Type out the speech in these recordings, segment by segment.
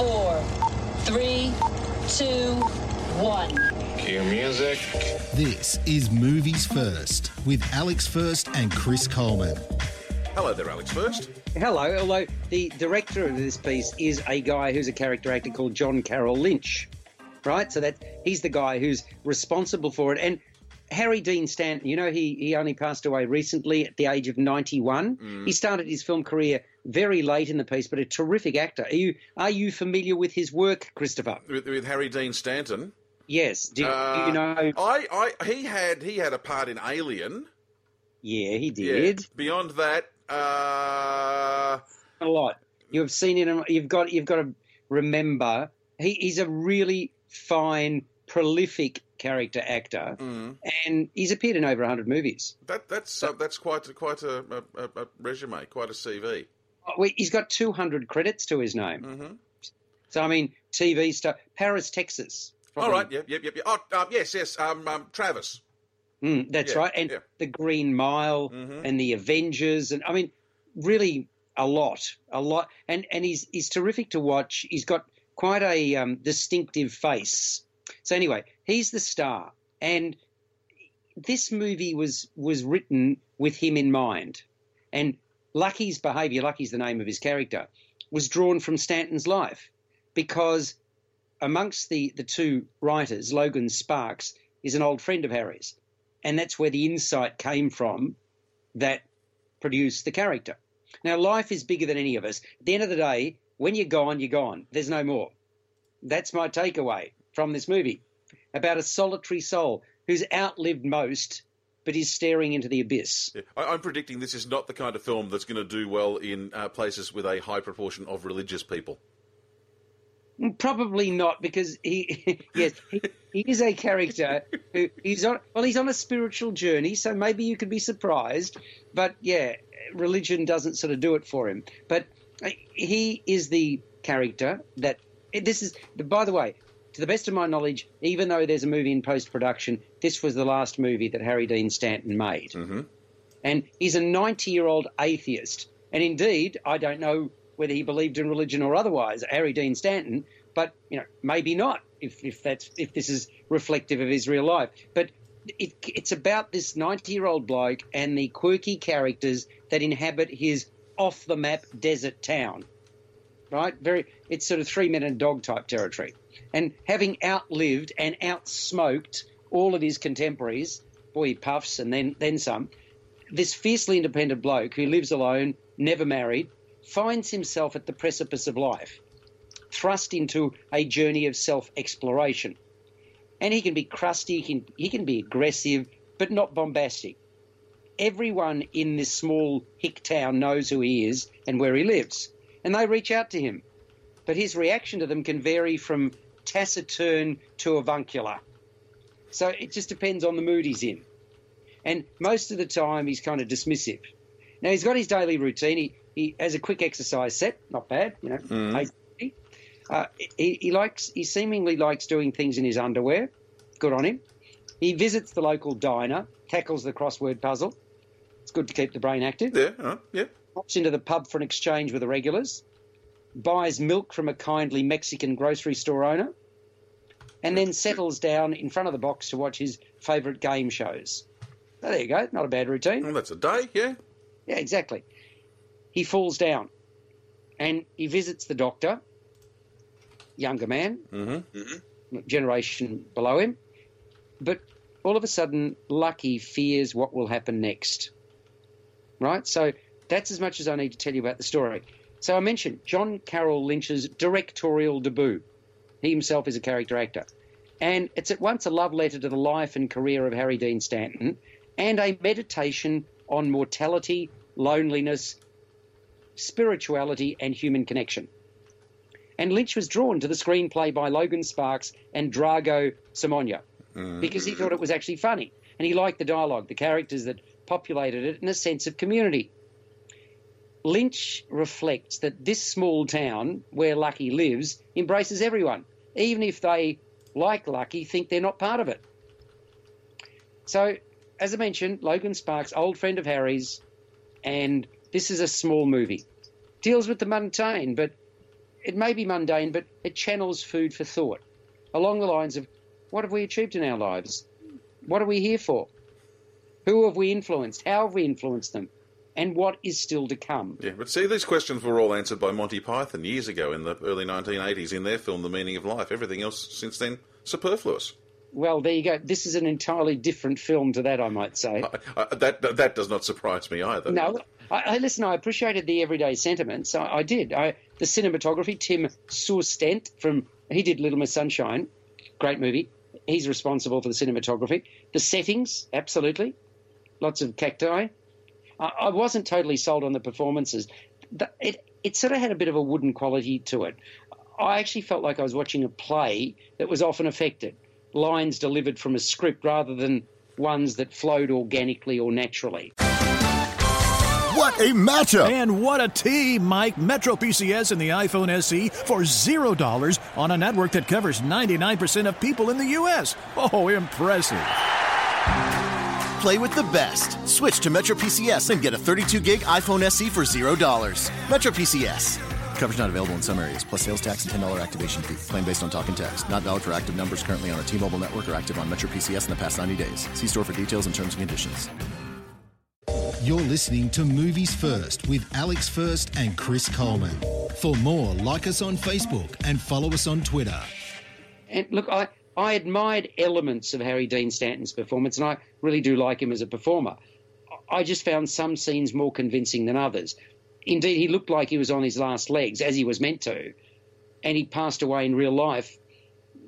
Five, four, three, two, one. Cue music. This is Movies First with Alex First and Chris Coleman. Hello there, Alex First. Hello, although the director of this piece is a guy who's a character actor called John Carroll Lynch, right? So that he's the guy who's responsible for it. And Harry Dean Stanton, you know, he, he only passed away recently at the age of 91. Mm. He started his film career very late in the piece, but a terrific actor. Are you are you familiar with his work, Christopher? With, with Harry Dean Stanton. Yes. Do, do Uh, you know? I, I, he had he had a part in Alien. Yeah, he Yeah. did. Beyond that, uh, a lot. You've seen it. You've got. You've got to remember. He, he's a really fine, prolific character actor, mm, and he's appeared in over hundred movies. that that's uh, that's quite a, quite a, a- a resume, quite a CV. He's got two hundred credits to his name. Mm-hmm. So I mean, TV stuff. Paris, Texas. All right, yep, yep, yep, yep. Oh, uh, yes, yes. Um, um, Travis. Mm, that's Yeah, right. And yeah. the Green Mile Mhm. and the Avengers, and I mean, really a lot, a lot. And and he's he's terrific to watch. He's got quite a um, distinctive face. So anyway, he's the star, and this movie was was written with him in mind. And Lucky's behaviour, Lucky's the name of his character, was drawn from Stanton's life because amongst the, the two writers, Logan Sparks is an old friend of Harry's. And that's where the insight came from that produced the character. Now, life is bigger than any of us. At the end of the day, when you're gone, you're gone. There's no more. That's my takeaway from this movie about a solitary soul who's outlived most but is staring into the abyss. Yeah. I, I'm predicting this is not the kind of film that's going to do well in uh, places with a high proportion of religious people. Probably not, because he, yes, he, he is a character who he's on. Well, he's on a spiritual journey, so maybe you could be surprised. But yeah, religion doesn't sort of do it for him. But uh, he is the character that this is. By the way, to the best of my knowledge, even though there's a movie in post production, this was the last movie that Harry Dean Stanton made. Mhm. And he's a 90 year old atheist. And indeed, I don't know whether he believed in religion or otherwise, Harry Dean Stanton, but you know, maybe not if, if that's if this is reflective of his real life. But it, it's about this 90 year old bloke and the quirky characters that inhabit his off the map desert town. Right? Very it's sort of three men and dog type territory. And having outlived and outsmoked all of his contemporaries, boy he puffs and then then some, this fiercely independent bloke who lives alone, never married, finds himself at the precipice of life, thrust into a journey of self exploration. And he can be crusty, he can, he can be aggressive, but not bombastic. Everyone in this small hick town knows who he is and where he lives, and they reach out to him. But his reaction to them can vary from taciturn to avuncular. So it just depends on the mood he's in. And most of the time, he's kind of dismissive. Now, he's got his daily routine. He, he has a quick exercise set, not bad, you know. ACT. Uh, he, he likes, he seemingly likes doing things in his underwear. Good on him. He visits the local diner, tackles the crossword puzzle. It's good to keep the brain active. Yeah, uh, yeah. Pops into the pub for an exchange with the regulars. Buys milk from a kindly Mexican grocery store owner. And then settles down in front of the box to watch his favourite game shows. Oh, there you go. Not a bad routine. Well, that's a day, yeah. Yeah, exactly. He falls down and he visits the doctor, younger man, Mm-hmm. generation below him. But all of a sudden, Lucky fears what will happen next. Right? So that's as much as I need to tell you about the story. So I mentioned John Carroll Lynch's directorial debut. He himself is a character actor. And it's at once a love letter to the life and career of Harry Dean Stanton and a meditation on mortality, loneliness, spirituality, and human connection. And Lynch was drawn to the screenplay by Logan Sparks and Drago Sumonja mm-hmm. because he thought it was actually funny. And he liked the dialogue, the characters that populated it, and a sense of community. Lynch reflects that this small town where Lucky lives embraces everyone, even if they, like Lucky, think they're not part of it. So, as I mentioned, Logan Sparks, old friend of Harry's, and this is a small movie. Deals with the mundane, but it may be mundane, but it channels food for thought along the lines of what have we achieved in our lives? What are we here for? Who have we influenced? How have we influenced them? And what is still to come? Yeah, but see, these questions were all answered by Monty Python years ago in the early 1980s in their film The Meaning of Life. Everything else since then, superfluous. Well, there you go. This is an entirely different film to that, I might say. I, I, that, that does not surprise me either. No, I, I listen. I appreciated the everyday sentiments. I, did. I, the cinematography, Tim Suhrstedt from he did Little Miss Sunshine, great movie. He's responsible for the cinematography. The settings, absolutely, lots of cacti. I, I wasn't totally sold on the performances. The, it it sort of had a bit of a wooden quality to it. I actually felt like I was watching a play that was often affected, lines delivered from a script rather than ones that flowed organically or naturally. What a matchup! And what a team, Mike. Metro PCS and the iPhone SE for $0 on a network that covers 99% of people in the U.S. Oh, impressive. Play with the best. Switch to Metro PCS and get a 32 gig iPhone SE for $0. Metro PCS. Coverage not available in some areas, plus sales tax and $10 activation fee. Claim based on talk and text. Not valid for active numbers currently on a T Mobile network or active on Metro PCS in the past 90 days. See store for details and terms and conditions. You're listening to Movies First with Alex First and Chris Coleman. For more, like us on Facebook and follow us on Twitter. And look, I, I admired elements of Harry Dean Stanton's performance, and I really do like him as a performer. I just found some scenes more convincing than others. Indeed, he looked like he was on his last legs, as he was meant to, and he passed away in real life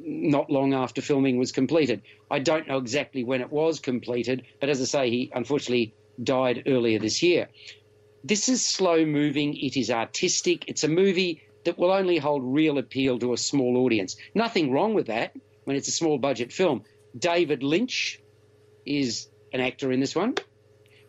not long after filming was completed. I don't know exactly when it was completed, but as I say, he unfortunately died earlier this year. This is slow moving, it is artistic, it's a movie that will only hold real appeal to a small audience. Nothing wrong with that when it's a small budget film. David Lynch is an actor in this one,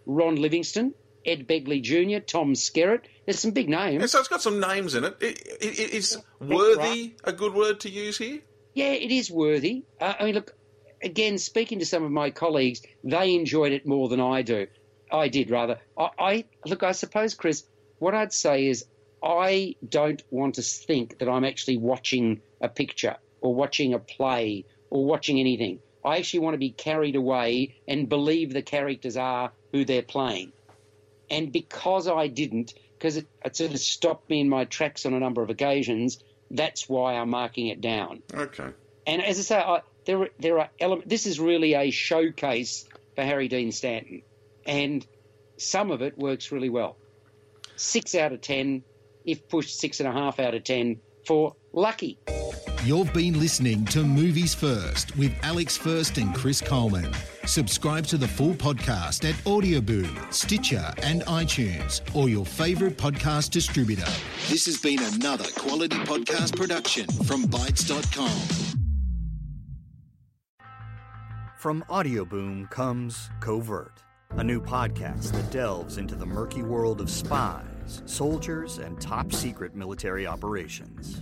Ron Livingston, Ed Begley Jr., Tom Skerritt. There's some big names. Yeah, so it's got some names in it. it, it, it is worthy a good word to use here? Yeah, it is worthy. Uh, I mean, look, again, speaking to some of my colleagues, they enjoyed it more than I do. I did rather. I, I look. I suppose, Chris, what I'd say is I don't want to think that I'm actually watching a picture or watching a play or watching anything. I actually want to be carried away and believe the characters are who they're playing. And because I didn't, because it, it sort of stopped me in my tracks on a number of occasions, that's why I'm marking it down. Okay. And as I say, I, there there are elements. This is really a showcase for Harry Dean Stanton, and some of it works really well. Six out of ten, if pushed, six and a half out of ten for Lucky. You've been listening to Movies First with Alex First and Chris Coleman. Subscribe to the full podcast at Audioboom, Stitcher, and iTunes, or your favourite podcast distributor. This has been another quality podcast production from Bytes.com. From Audioboom comes Covert, a new podcast that delves into the murky world of spies, soldiers, and top secret military operations.